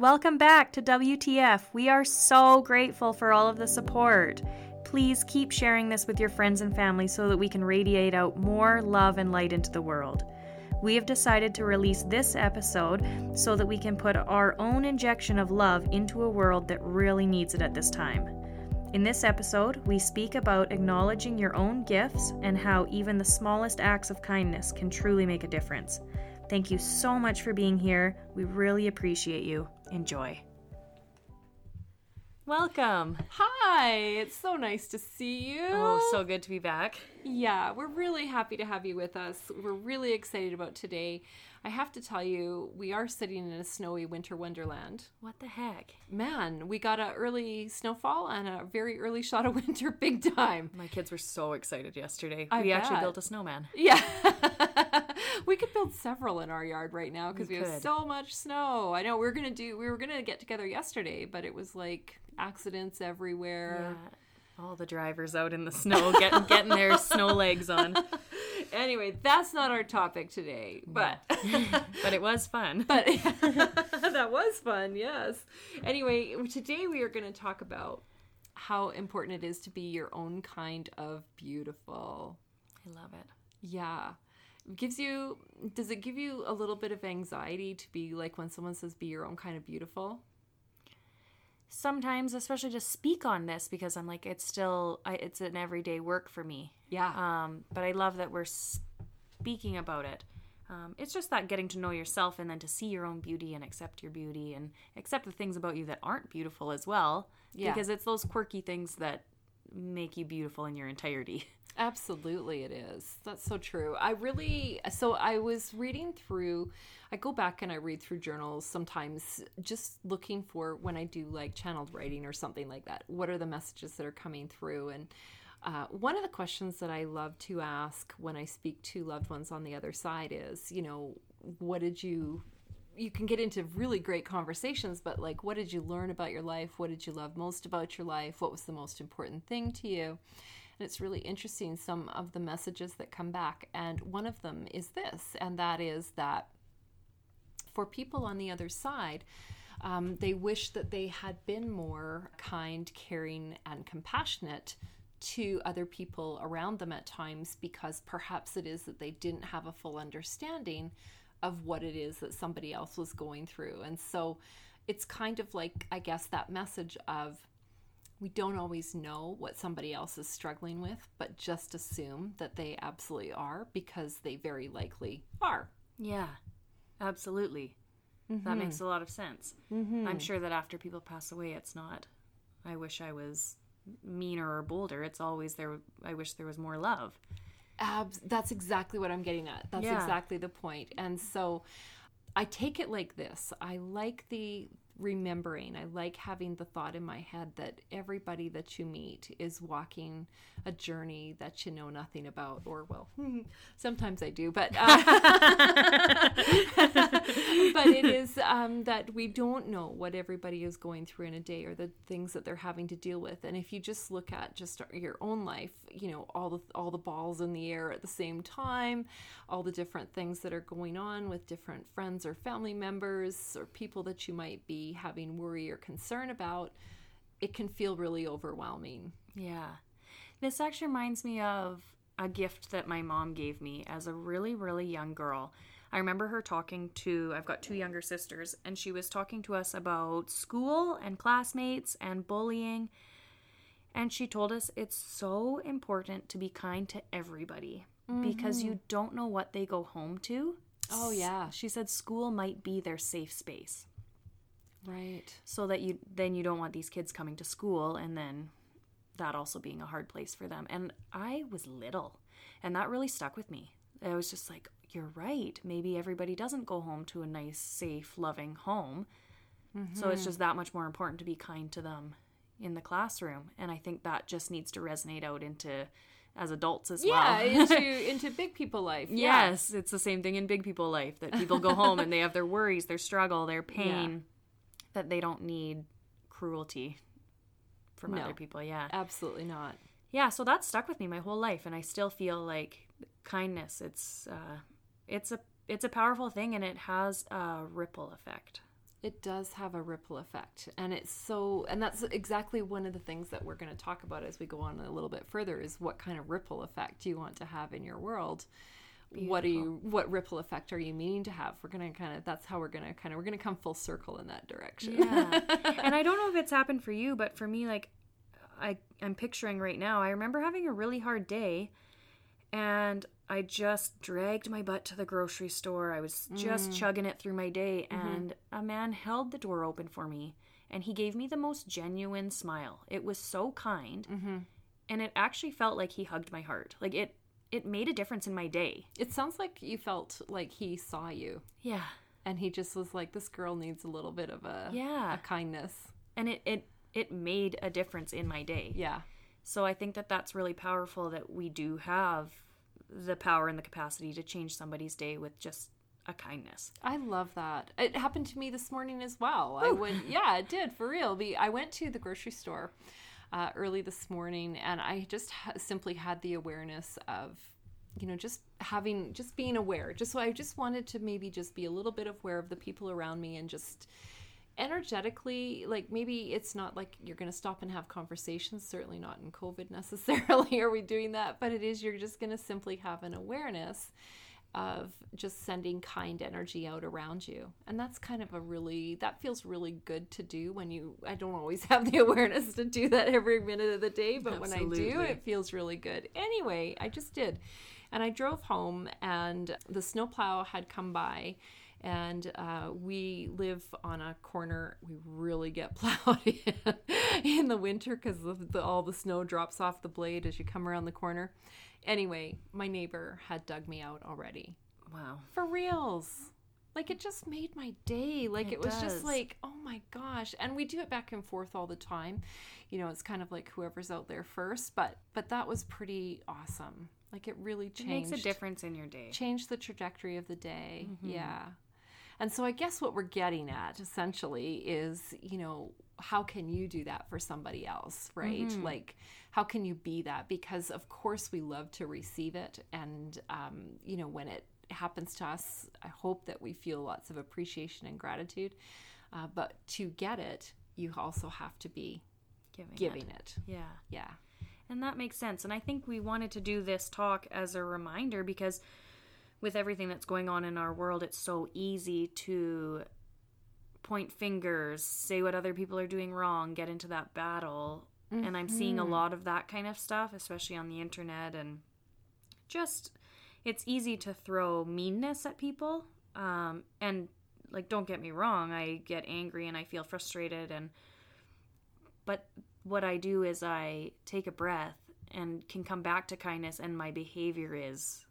Welcome back to WTF. We are so grateful for all of the support. Please keep sharing this with your friends and family so that we can radiate out more love and light into the world. We have decided to release this episode so that we can put our own injection of love into a world that really needs it at this time. In this episode, we speak about acknowledging your own gifts and how even the smallest acts of kindness can truly make a difference. Thank you so much for being here. We really appreciate you. Enjoy. Welcome. Hi, it's so nice to see you. Oh, so good to be back. Yeah, we're really happy to have you with us. We're really excited about today. I have to tell you, we are sitting in a snowy winter wonderland. What the heck? Man, we got an early snowfall and a very early shot of winter big time. My kids were so excited yesterday. I we actually built a snowman. Yeah. we could build several in our yard right now because We we, have so much snow. I know we going to do we were going to get together yesterday, but it was like accidents everywhere. All the drivers out in the snow getting getting their snow legs on. Anyway, that's not our topic today, but But it was fun. but that was fun. Yes. Anyway, today we are going to talk about how important it is to be your own kind of beautiful. I love it. Yeah. Gives you does it give you a little bit of anxiety to be like when someone says be your own kind of beautiful? Sometimes, especially to speak on this, because I'm like, it's still, I, it's an everyday work for me. Yeah. Um, but I love that we're speaking about it. Um, it's just that getting to know yourself and then to see your own beauty and accept your beauty and accept the things about you that aren't beautiful as well. Yeah. Because it's those quirky things that make you beautiful in your entirety. Absolutely, it is. That's so true. I really, so I was reading through, I go back and I read through journals sometimes just looking for when I do like channeled writing or something like that. What are the messages that are coming through? And uh, one of the questions that I love to ask when I speak to loved ones on the other side is, you know, what did you you can get into really great conversations, but like, what did you learn about your life? What did you love most about your life? What was the most important thing to you? And it's really interesting some of the messages that come back. And one of them is this, and that is that for people on the other side, um, they wish that they had been more kind, caring, and compassionate to other people around them at times because perhaps it is that they didn't have a full understanding of what it is that somebody else was going through. And so it's kind of like, I guess, that message of we don't always know what somebody else is struggling with, but just assume that they absolutely are because they very likely are. Yeah, absolutely. That makes mm-hmm. a lot of sense. Mm-hmm. I'm sure that after people pass away, it's not, I wish I was meaner or bolder. It's always there, I wish there was more love. Abs- that's exactly what I'm getting at. That's Yeah. exactly the point. And so I take it like this I like the remembering, I like having the thought in my head that everybody that you meet is walking a journey that you know nothing about, or well, sometimes I do, but. Uh, but it is um, that we don't know what everybody is going through in a day or the things that they're having to deal with. And if you just look at just your own life, you know all the all the balls in the air at the same time, all the different things that are going on with different friends or family members or people that you might be having worry or concern about, it can feel really overwhelming. Yeah. This actually reminds me of a gift that my mom gave me as a really, really young girl. I remember her talking to, I've got two younger sisters, and she was talking to us about school and classmates and bullying. And she told us it's so important to be kind to everybody because you mm-hmm. don't know what they go home to. Oh, yeah. She said school might be their safe space Right. so that you then you don't want these kids coming to school and then that also being a hard place for them. And i was little and that really stuck with me. I was just like you're right. Maybe everybody doesn't go home to a nice safe loving home. So it's mm-hmm. just that much more important to be kind to them in the classroom. And i think that just needs to resonate out into as adults as Yeah, well. Yeah, into into big people life. Yeah. Yes, it's the same thing in big people life that people go home and they have their worries, their struggle, their pain, that they don't need cruelty from No. other people. Yeah. Absolutely not. Yeah, so that stuck with me my whole life and I still feel like kindness it's uh it's a it's a powerful thing and it has a ripple effect. it does have a ripple effect and it's so and that's exactly one of the things that we're going to talk about as we go on a little bit further is what kind of ripple effect do you want to have in your world what are you what ripple effect are you meaning to have we're going to kind of that's how we're going to kind of we're going to come full circle in that direction Yeah. and I don't know if it's happened for you, but for me, like, I, I'm picturing right now, I remember having a really hard day and I just dragged my butt to the grocery store. I was just mm. chugging it through my day, mm-hmm. and a man held the door open for me and he gave me the most genuine smile. It was so kind. Mm-hmm. And it actually felt like he hugged my heart. Like, it, it made a difference in my day. it sounds like you felt like he saw you Yeah. and he just was like this girl needs a little bit of a Yeah. a kindness And it, it, it made a difference in my day. yeah So I think that that's really powerful that we do have the power and the capacity to change somebody's day with just a kindness. I love that. It happened to me this morning as well. I went, yeah, it did for real. Be I went to the grocery store uh, early this morning, and I just ha- simply had the awareness of, you know, just having, just being aware. Just so I just wanted to maybe just be a little bit aware of the people around me and just energetically like maybe it's not like you're going to stop and have conversations certainly not in covid necessarily are we doing that but it is you're just going to simply have an awareness of just sending kind energy out around you. And that's kind of a really that feels really good to do when you i don't always have the awareness to do that every minute of the day but when i do it feels really good. Anyway i just did and i drove home and the snowplow had come by and uh, we live on a corner we really get plowed in, in the winter because the, all the snow drops off the blade as you come around the corner. Anyway my neighbor had dug me out already. Wow. for reals. Like it just made my day. Like it, It was does. just like oh my gosh. And we do it back and forth all the time. You know it's kind of like whoever's out there first but but that was pretty awesome like it really It makes a difference in your day. change the trajectory of the day. Mm-hmm. Yeah. And so I guess what we're getting at essentially is, you know, how can you do that for somebody else, right? Mm-hmm. Like, how can you be that? Because, of course, we love to receive it. And, um, you know, when it happens to us, I hope that we feel lots of appreciation and gratitude. Uh, but to get it, you also have to be Giving. it. giving it. Yeah. Yeah. And that makes sense. And I think we wanted to do this talk as a reminder because with everything that's going on in our world, it's so easy to point fingers, say what other people are doing wrong, get into that battle. And I'm seeing a lot of that kind of stuff, especially on the internet. And just, it's easy to throw meanness at people. Um, and, like, don't get me wrong, I get angry and I feel frustrated. And, but what I do is I take a breath and can come back to kindness, and my behavior is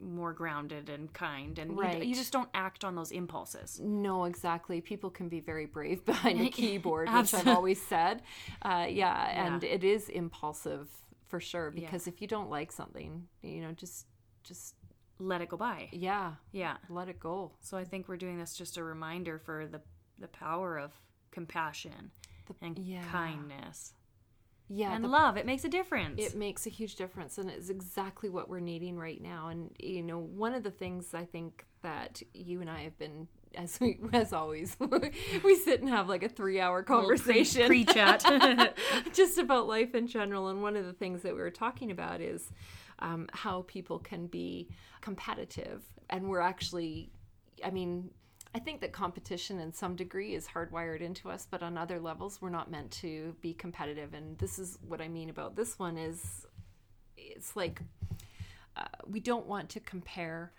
more grounded and kind. And you- Right. you, just don't act on those impulses. No, exactly. People can be very brave behind a keyboard, which I've always said. Uh, yeah, and it is impulsive for sure because if you don't like something, you know, just just Let it go by. yeah, Yeah. let it go. So I think we're doing this just a reminder for the the power of compassion and yeah. kindness Yeah, and the- love. It makes a difference. it makes a huge difference and it's exactly what we're needing right now and you know one of the things i think that you and i have been as we as always we sit and have like a three hour conversation Pre chat. just about life in general. And one of the things that we were talking about is um, how people can be competitive. And we're actually, I mean, I think that competition in some degree is hardwired into us, but on other levels, we're not meant to be competitive. And this is what I mean about this one is it's like uh, we don't want to compare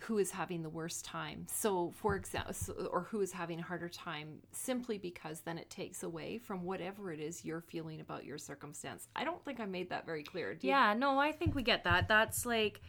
who is having the worst time. So, for example, or who is having a harder time simply because then it takes away from whatever it is you're feeling about your circumstance. I don't think I made that very clear. Yeah, no, I think we get that. That's like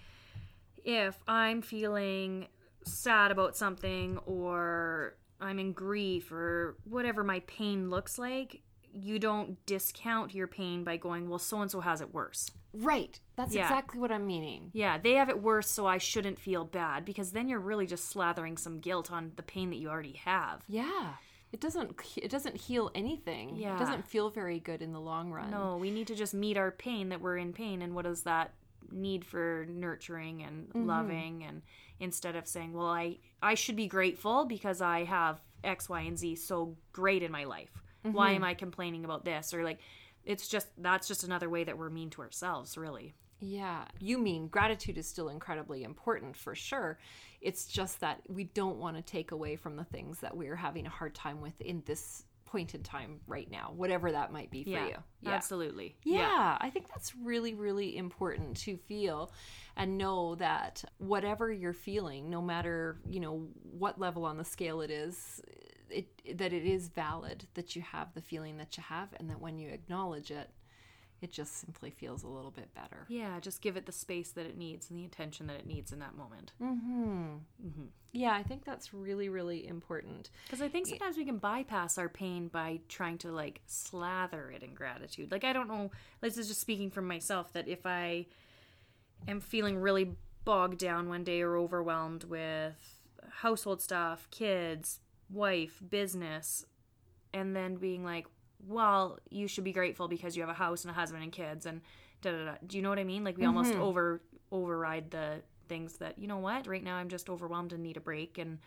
if I'm feeling sad about something or I'm in grief or whatever my pain looks like, you don't discount your pain by going, well, so and so has it worse. Right. That's Yeah. exactly what I'm meaning. Yeah, they have it worse, so I shouldn't feel bad because then you're really just slathering some guilt on the pain that you already have. Yeah. It doesn't it doesn't heal anything. Yeah. It doesn't feel very good in the long run. No, we need to just meet our pain that we're in pain, and what does that need for nurturing and mm-hmm. loving and instead of saying well i i should be grateful because i have x y and z so great in my life. Why mm-hmm. am i complaining about this? Or like it's just that's just another way that we're mean to ourselves really. Yeah, you mean gratitude is still incredibly important for sure. It's just that we don't want to take away from the things that we're having a hard time with in this point in time right now, whatever that might be for you. Yeah. absolutely Yeah, I think that's really, really important to feel and know that whatever you're feeling, no matter, you know, what level on the scale it is, it that it is valid that you have the feeling that you have and that when you acknowledge it, it just simply feels a little bit better. yeah just give it the space that it needs and the attention that it needs in that moment mm-hmm. Mm-hmm. Yeah, I think that's really, really important. Because I think sometimes we can bypass our pain by trying to like slather it in gratitude. Like, I don't know, this is just speaking from myself that if I am feeling really bogged down one day or overwhelmed with household stuff, kids, wife, business, and then being like, well, you should be grateful because you have a house and a husband and kids and da da da. Do you know what I mean? Like, we almost mm-hmm. over override the things that, you know what, right now I'm just overwhelmed and need a break and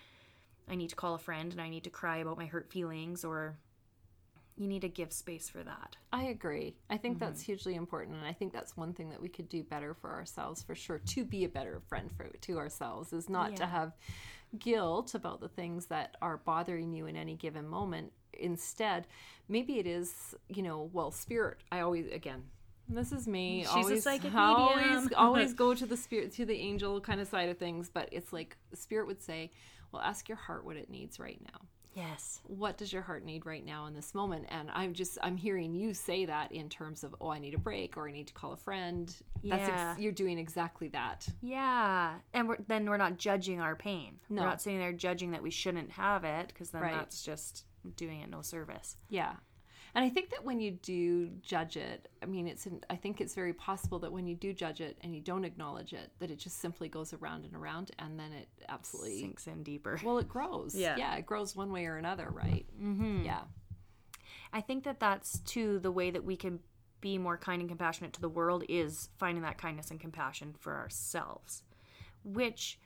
I need to call a friend and I need to cry about my hurt feelings or you need to give space for that. I agree. I think that's mm-hmm. hugely important, and I think that's one thing that we could do better for ourselves for sure. To be a better friend for to ourselves is not to have guilt about the things that are bothering you in any given moment. Instead, maybe it is, you know, well, spirit. I always again. This is me. She's a psychic always, medium. always go to the spirit, to the angel kind of side of things. But it's like spirit would say, "Well, ask your heart what it needs right now." Yes. what does your heart need right now in this moment and i'm just i'm hearing you say that in terms of oh i need a break or i need to call a friend that's Yeah. ex- you're doing exactly that Yeah. And we're, then we're not judging our pain. No. We're not sitting there judging that we shouldn't have it because then Right. that's just doing it no service. yeah and i think that when you do judge it i mean it's i think it's very possible that when you do judge it and you don't acknowledge it that it just simply goes around and around and then it absolutely Sinks in deeper. well it grows Yeah. yeah it grows one way or another right mm-hmm. yeah I think that that's too the way that we can be more kind and compassionate to the world is finding that kindness and compassion for ourselves, which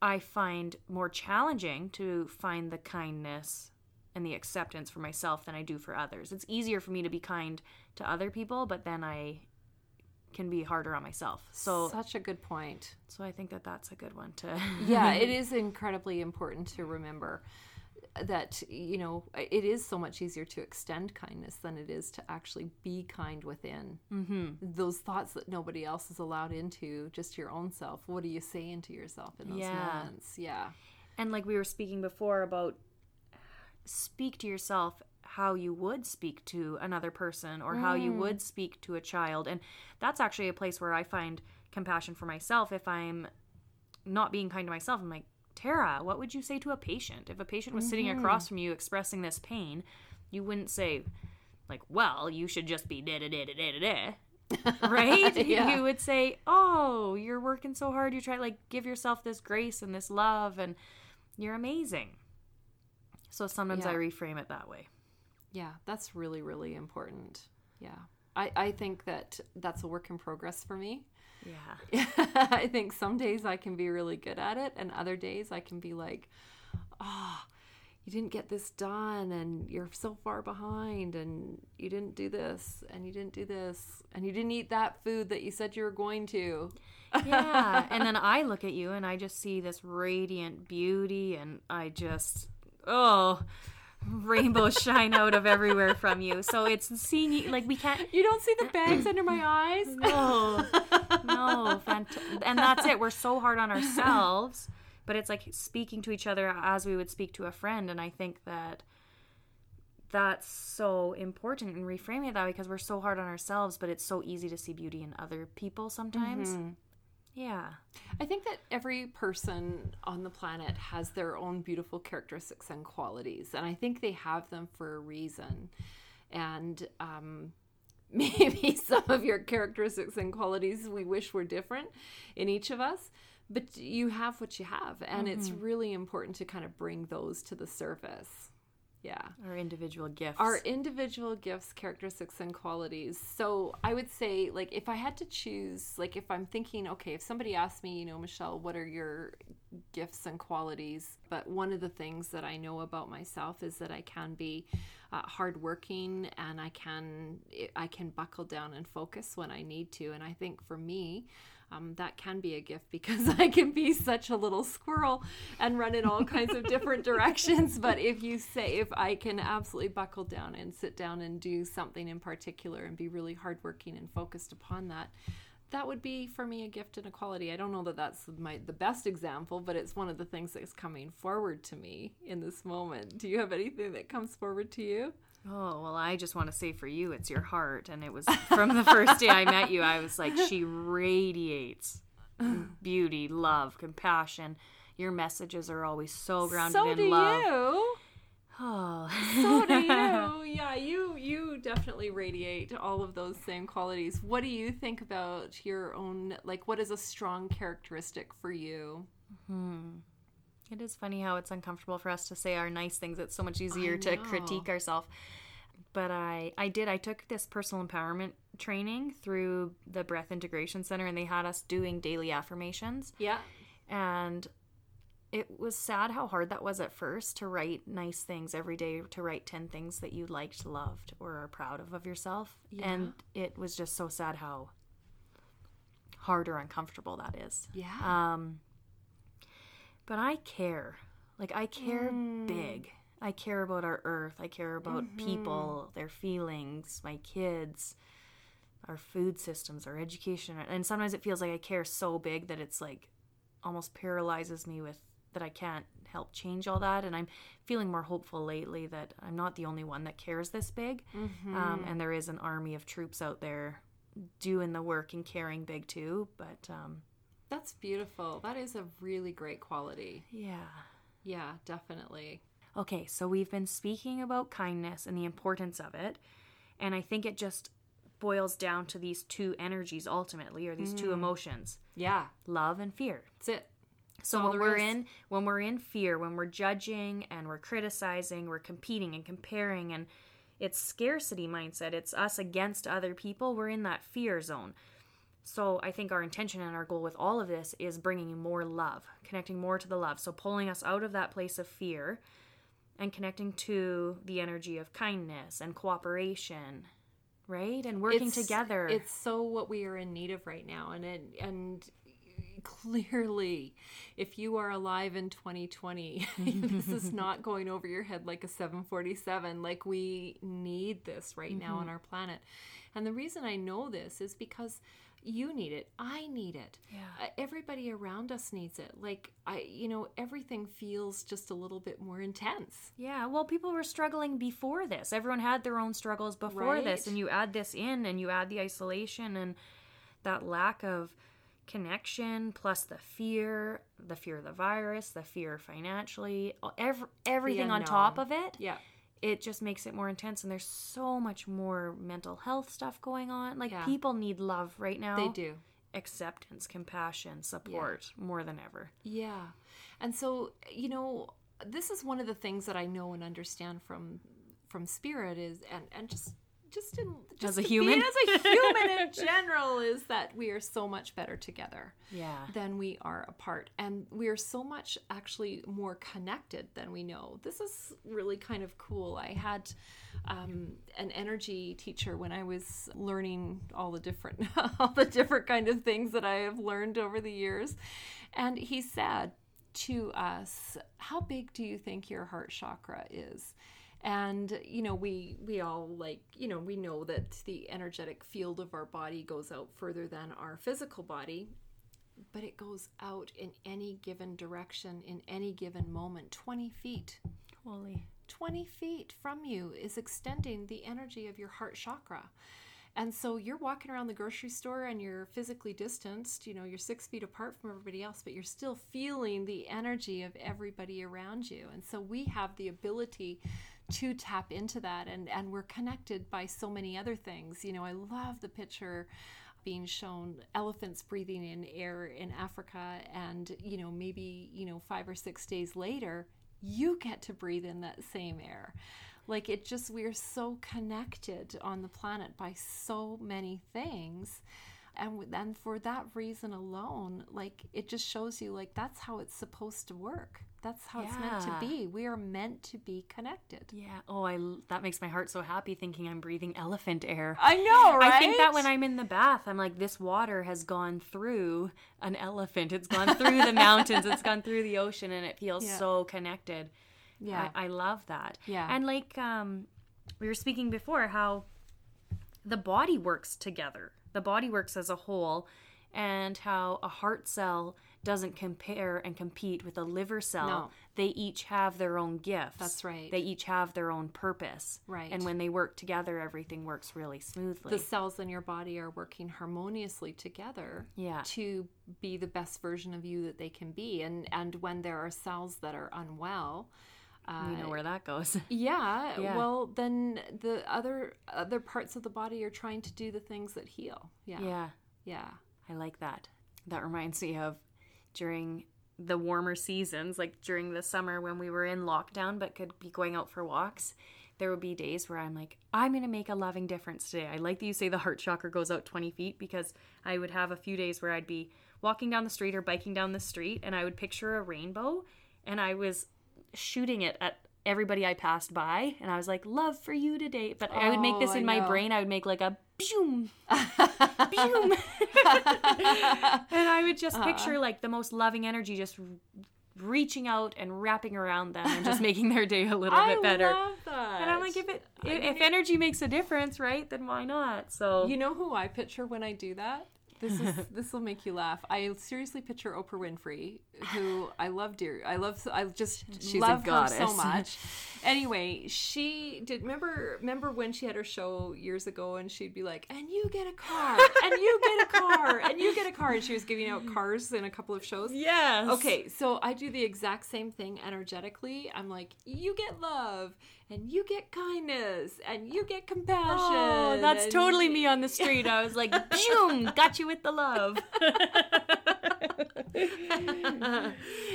I find more challenging to find the kindness and the acceptance for myself than I do for others. It's easier for me to be kind to other people, but then I can be harder on myself. So such a good point so I think that that's a good one to yeah it is incredibly important to remember that you know it is so much easier to extend kindness than it is to actually be kind within mm-hmm. those thoughts that nobody else is allowed into just your own self what are you saying to yourself in those Yeah. moments yeah And like we were speaking before about speak to yourself how you would speak to another person or how you mm. would speak to a child. And that's actually a place where I find compassion for myself if I'm not being kind to myself. I'm like, Tara, what would you say to a patient? If a patient was sitting mm-hmm. across from you expressing this pain, you wouldn't say, like, well, you should just be da da da da da da da. right? Yeah. You would say, "Oh, you're working so hard. You try like give yourself this grace and this love, and you're amazing." So sometimes I reframe it that way. yeah that's really really important yeah I, I think that that's a work in progress for me Yeah. I think some days I can be really good at it, and other days I can be like, oh, you didn't get this done, and you're so far behind, and you didn't do this, and you didn't do this, and you didn't eat that food that you said you were going to. Yeah. and then I look at you and I just see this radiant beauty, and I just, oh, rainbows shine out of everywhere from you. So it's seeing you like we can't. You don't see the bags under my eyes? No, no, fant- and that's it. We're so hard on ourselves, but it's like speaking to each other as we would speak to a friend, and I think that that's so important in reframing it that way because we're so hard on ourselves, but it's so easy to see beauty in other people sometimes. Mm-hmm. Yeah, I think that every person on the planet has their own beautiful characteristics and qualities, and I think they have them for a reason. And um, maybe some of your characteristics and qualities we wish were different in each of us, but you have what you have, and it's really important to kind of bring those to the surface. Yeah. Our individual gifts. Our individual gifts, characteristics, and qualities. So I would say, like, if I had to choose, like, if I'm thinking, okay, if somebody asked me, you know, Michelle, what are your gifts and qualities? But one of the things that I know about myself is that I can be uh, hardworking and I can I can buckle down and focus when I need to. And I think for me, um, that can be a gift because I can be such a little squirrel and run in all kinds of different directions. But if you say, if I can absolutely buckle down and sit down and do something in particular and be really hardworking and focused upon that, that would be for me a gift and a quality. I don't know that that's my the best example, but it's one of the things that's coming forward to me in this moment. Do you have anything that comes forward to you? Oh, well, I just want to say for you, it's your heart. And it was from the first day I met you, I was like, she radiates beauty, love, compassion. Your messages are always so grounded in love. so in do love. You. Oh. so do you. Yeah, you you definitely radiate all of those same qualities. What do you think about your own like what is a strong characteristic for you? Hmm. It is funny how it's uncomfortable for us to say our nice things. It's so much easier to critique ourselves. But I I did I took this personal empowerment training through the Breath Integration Center and they had us doing daily affirmations. Yeah. And it was sad how hard that was at first to write nice things every day to write 10 things that you liked loved or are proud of of yourself Yeah. and it was just so sad how hard or uncomfortable that is Yeah. um but i care like i care Mm. big i care about our earth i care about Mm-hmm. people their feelings my kids our food systems our education and sometimes it feels like i care so big that it's like almost paralyzes me with that I can't help change all that. And I'm feeling more hopeful lately that I'm not the only one that cares this big. Mm-hmm. Um, and there is an army of troops out there doing the work and caring big too. But um, That's beautiful. That is a really great quality. yeah. Yeah, definitely. Okay, so we've been speaking about kindness and the importance of it. And I think it just boils down to these two energies ultimately, or these two mm. emotions Yeah, love and fear. that's it. So when we're is. in when we're in fear, when we're judging and we're criticizing, we're competing and comparing and it's scarcity mindset. It's us against other people. We're in that fear zone. So I think our intention and our goal with all of this is bringing more love, connecting more to the love. So pulling us out of that place of fear and connecting to the energy of kindness and cooperation, right? And working It's- together. It's so what we are in need of right now, and it, and clearly, if you are alive in 2020, this is not going over your head like a 747. Like we need this right now Mm-hmm. on our planet, and the reason I know this is because. You need it. I need it. Yeah. Uh, everybody around us needs it. Like I, you know, everything feels just a little bit more intense. Yeah, well, people were struggling before this. Everyone had their own struggles before this, and you add this in, and you add the isolation and that lack of connection, plus the fear, the fear of the virus, the fear financially, every, everything on top of it. Yeah. It just makes it more intense, and there's so much more mental health stuff going on. Like Yeah. people need love right now. They do. acceptance, compassion, support more than ever. Yeah. And so, you know, this is one of the things that I know and understand from from spirit is and and just just in just a human? as a human in general is that we are so much better together Yeah. than we are apart. And we are so much actually more connected than we know. This is really kind of cool. I had um, an energy teacher when i was learning all the different all the different kind of things that i have learned over the years. And he said to us how big do you think your heart chakra is and you know we we all like you know we know that the energetic field of our body goes out further than our physical body but it goes out in any given direction in any given moment. 20 feet. Holy. 20 feet from you is extending the energy of your heart chakra. And so you're walking around the grocery store and you're physically distanced you know you're six feet apart from everybody else but you're still feeling the energy of everybody around you. And so we have the ability to tap into that and and we're connected by so many other things you know i love the picture being shown elephants breathing in air in Africa and you know maybe you know 5 or 6 days later you get to breathe in that same air. Like it just, we're so connected on the planet by so many things. And then for that reason alone, like it just shows you, like, that's how it's supposed to work. That's how it's meant to be. We are meant to be connected. Yeah. Oh, I that makes my heart so happy thinking I'm breathing elephant air. I know, right? I think that when I'm in the bath, I'm like, this water has gone through an elephant. It's gone through the mountains. It's gone through the ocean, and it feels Yeah. so connected. Yeah. I, I love that. Yeah. And like um, we were speaking before, how the body works together. The body works as a whole, and how a heart cell doesn't compare and compete with a liver cell. No. They each have their own gifts. That's right. They each have their own purpose. Right. And when they work together, everything works really smoothly. the cells in your body are working harmoniously together Yeah. to be the best version of you that they can be and and when there are cells that are unwell uh, we know where that goes. yeah, Yeah. well then the other other parts of the body are trying to do the things that heal yeah yeah. yeah I like that. That reminds me of during the warmer seasons, like during the summer when we were in lockdown but could be going out for walks. There would be days where I'm like, I'm going to make a loving difference today. I like that you say the heart chakra goes out 20 feet because I would have a few days where I'd be walking down the street or biking down the street and I would picture a rainbow and I was shooting it at everybody I passed by and I was like, love for you today. But I would make Oh, this in my brain. I would make like a boom, boom. and I would just picture uh-huh. like the most loving energy just reaching out and wrapping around them and just making their day a little bit better. love that and I'm like, if it if, if energy makes a difference, right, then why not? So you know who I picture when I do that? This is this will make you laugh. I seriously picture Oprah Winfrey, who I love dear. I love I just She's a love her so much. Anyway, she did remember remember when she had her show years ago and she'd be like, "And you get a car, and you get a car, and you get a car." And she was giving out cars in a couple of shows. yes, Okay, so I do the exact same thing energetically. I'm like, you get love, and you get kindness, and you get oh, compassion. Oh, that's totally me on the street. I was like, boom, got you with the love.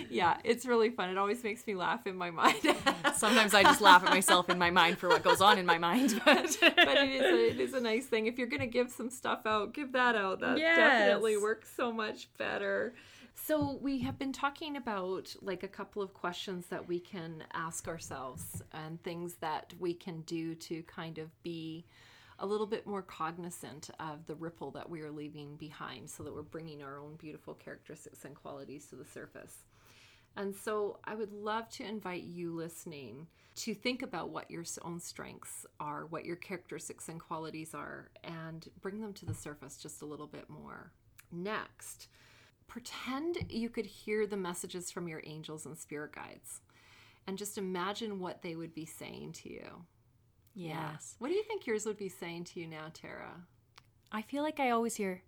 yeah, it's really fun. It always makes me laugh in my mind. Sometimes I just laugh at myself in my mind for what goes on in my mind. But, but it is a, it is a nice thing. If you're gonna give some stuff out, give that out. That Yes. definitely works so much better. So we have been talking about like a couple of questions that we can ask ourselves and things that we can do to kind of be a little bit more cognizant of the ripple that we are leaving behind so that we're bringing our own beautiful characteristics and qualities to the surface. And so I would love to invite you listening to think about what your own strengths are, what your characteristics and qualities are, and bring them to the surface just a little bit more. Next, pretend you could hear the messages from your angels and spirit guides and just imagine what they would be saying to you. yes. What do you think yours would be saying to you now, Tara? I feel like I always hear,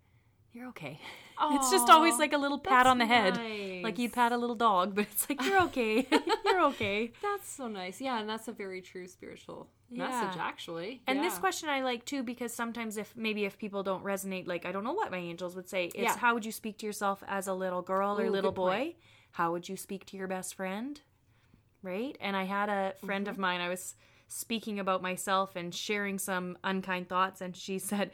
you're okay. it's just always like a little pat on the head. nice. Like you'd pat a little dog, but it's like, you're okay. you're okay. That's so nice. Yeah, and that's a very true spiritual message, actually. And this question I like too because sometimes if maybe if people don't resonate, like I don't know what my angels would say. It's Yeah. how would you speak to yourself as a little girl or Ooh, little boy? point. How would you speak to your best friend? Right? And I had a friend Mm-hmm. of mine, I was speaking about myself and sharing some unkind thoughts, and she said,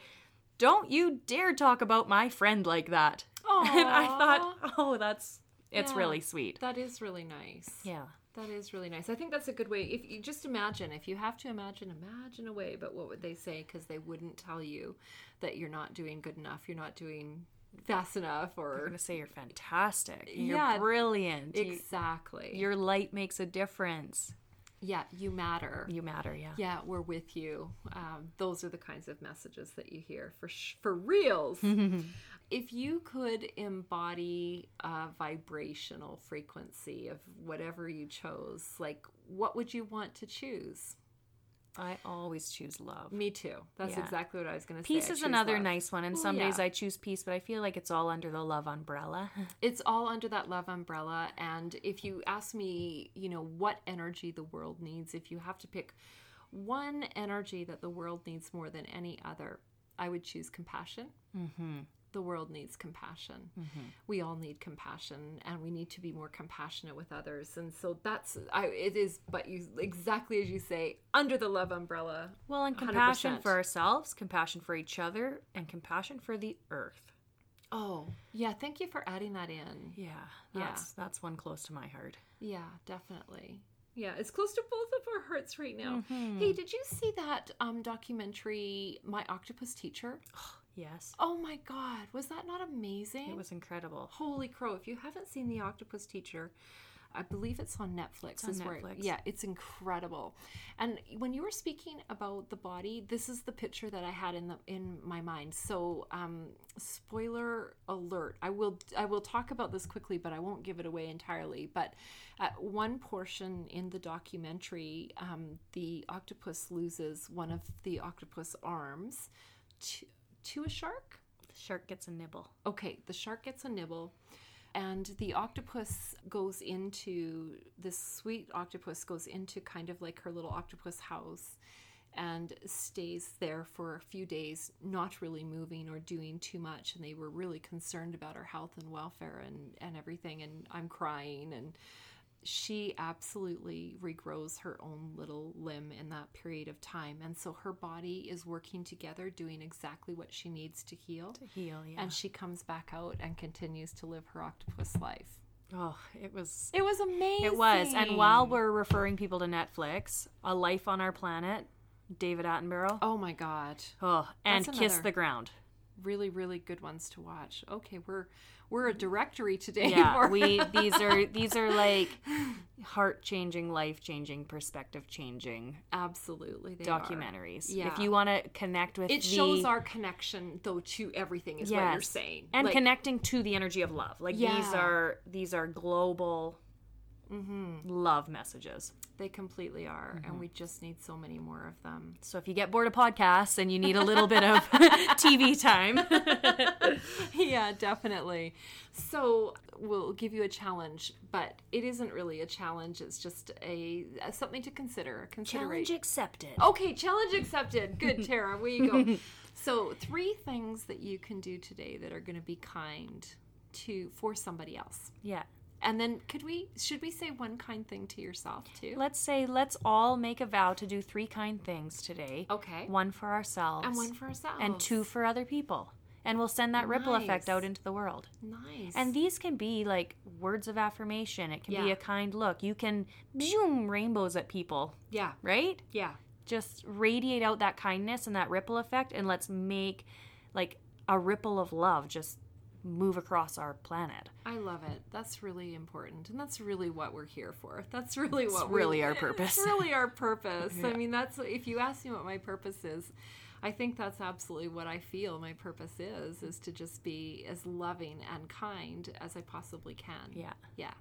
Don't you dare talk about my friend like that. And I thought, oh, that's it's Yeah. really sweet. That is really nice. Yeah. That is really nice. I think that's a good way. If you just imagine, if you have to imagine, imagine a way. But what would they say? Because they wouldn't tell you that you're not doing good enough. You're not doing fast enough, or gonna say you're fantastic. You're Yeah, brilliant. You- exactly. your light makes a difference. Yeah, you matter. You matter, yeah. Yeah, we're with you. Um, those are the kinds of messages that you hear for sh- for reals. if you could embody a vibrational frequency of whatever you chose, like what would you want to choose? I always choose love. Me too. That's Yeah. exactly what I was going to say. Peace is another love. nice one, and some days yeah. I choose peace, but I feel like it's all under the love umbrella. It's all under that love umbrella. And if you ask me, you know, what energy the world needs, if you have to pick one energy that the world needs more than any other, I would choose compassion. mm-hmm. The world needs compassion. We all need compassion, and we need to be more compassionate with others. And so that's I. It is, but you exactly as you say, under the love umbrella. Well, and compassion 100%. for ourselves, compassion for each other, and compassion for the earth. Oh, yeah. Thank you for adding that in. Yeah, Yeah. that's that's one close to my heart. Yeah, definitely. Yeah, it's close to both of our hearts right now. Hey, did you see that um documentary, My Octopus Teacher? Yes, Oh my God, was that not amazing? it was incredible. Holy crow! If you haven't seen The Octopus Teacher, I believe it's on Netflix. on is where- Netflix. yeah, it's incredible. And when you were speaking about the body, this is the picture that I had in the in my mind. So, um, spoiler alert! I will I will talk about this quickly, but I won't give it away entirely. But at one portion in the documentary, um, the octopus loses one of the octopus arms to, to a shark. The shark gets a nibble. Okay, the shark gets a nibble, and the octopus goes into this sweet octopus goes into kind of like her little octopus house and stays there for a few days, not really moving or doing too much. And they were really concerned about her health and welfare and, and everything. And I'm crying and she absolutely regrows her own little limb in that period of time. And so her body is working together, doing exactly what she needs to heal. To heal, yeah. And she comes back out and continues to live her octopus life. oh, it was It was amazing. It was. And while we're referring people to Netflix, A Life on Our Planet, David Attenborough. Oh my God. Oh, and Kiss the Ground. Really, really good ones to watch. Okay, we're we're a directory today. Yeah, for- we these are these are like heart changing, life changing, perspective changing absolutely they are. documentaries. Yeah. If you want to connect with It the, shows our connection though to everything is what you're saying. and Like, connecting to the energy of love. Like these are these are global Mm-hmm. love messages. they completely are, Mm-hmm. and we just need so many more of them. So if you get bored of podcasts and you need a little bit of TV time, yeah, definitely. So we'll give you a challenge, but it isn't really a challenge. It's just a, a something to consider. Challenge accepted. Okay, challenge accepted. Good, Tara. Where you go. so, three things that you can do today that are going to be kind to for somebody else. Yeah. And then, could we? Should we say one kind thing to yourself too? Let's say let's all make a vow to do three kind things today. Okay. One for ourselves and one for ourselves. and two for other people. And we'll send that ripple effect out into the world. Nice. And these can be like words of affirmation. It can be a kind look. You can zoom rainbows at people, yeah, right? yeah, Just radiate out that kindness and that ripple effect and let's make like a ripple of love just move across our planet. I love it. That's really important, and that's really what we're here for. That's really what It's really our purpose. It's really our purpose. I mean, that's if you ask me what my purpose is, I think that's absolutely what I feel my purpose is: is to just be as loving and kind as I possibly can. Yeah. yeah,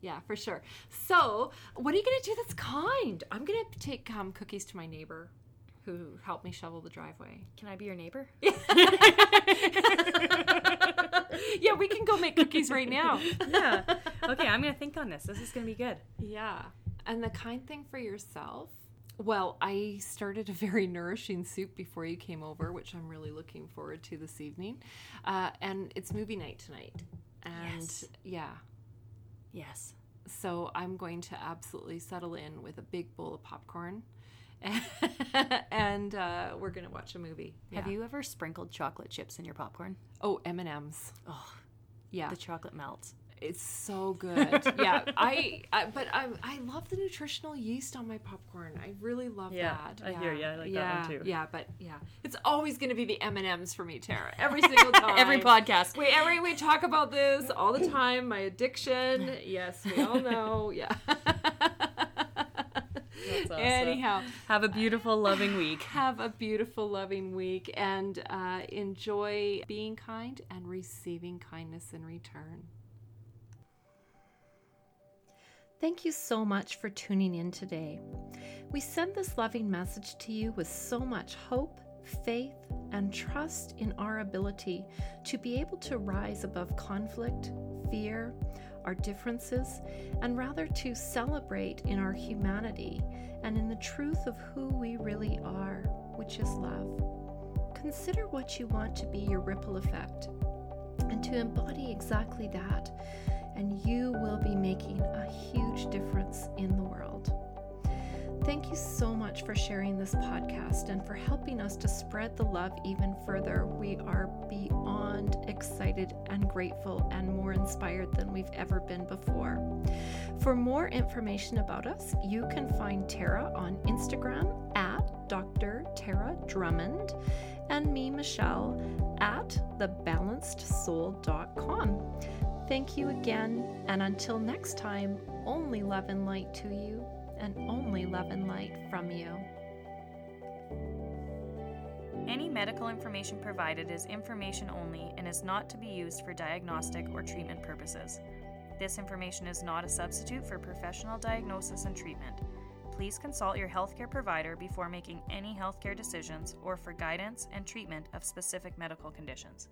yeah, for sure. So, what are you gonna do that's kind? I'm gonna take um, cookies to my neighbor, who helped me shovel the driveway. Can I be your neighbor? yeah, we can go make cookies right now. yeah. Okay, I'm going to think on this. This is going to be good. Yeah. And the kind thing for yourself? Well, I started a very nourishing soup before you came over, which I'm really looking forward to this evening. Uh, and it's movie night tonight. And Yes. yeah, Yes. so I'm going to absolutely settle in with a big bowl of popcorn. and uh, we're going to watch a movie. Have Yeah. you ever sprinkled chocolate chips in your popcorn? Oh, M&M's. Oh, Yeah. the chocolate melts. It's so good. yeah, I, I but I I love the nutritional yeast on my popcorn. I really love Yeah, that. I hear ya. I like that yeah, one too. Yeah, but yeah, it's always going to be the M and M's for me, Tara. Every single time. Every podcast. We every we talk about this all the time. My addiction. Yes, we all know. Yeah. Awesome. Anyhow, Have a beautiful, loving week. have a beautiful, loving week, and uh, enjoy being kind and receiving kindness in return. Thank you so much for tuning in today. We send this loving message to you with so much hope, faith, and trust in our ability to be able to rise above conflict, fear, our differences, and rather to celebrate in our humanity and in the truth of who we really are, which is love. consider what you want to be your ripple effect and to embody exactly that, and you will be making a huge difference in the world. Thank you so for sharing this podcast and for helping us to spread the love even further. We are beyond excited and grateful and more inspired than we've ever been before. For more information about us, you can find Tara on Instagram at Dr. Tara Drummond and me, Michelle, at thebalancedsoul.com. Thank you again, and until next time, only love and light to you and only love and light from you. Any medical information provided is information only and is not to be used for diagnostic or treatment purposes. This information is not a substitute for professional diagnosis and treatment. Please consult your healthcare provider before making any healthcare decisions or for guidance and treatment of specific medical conditions.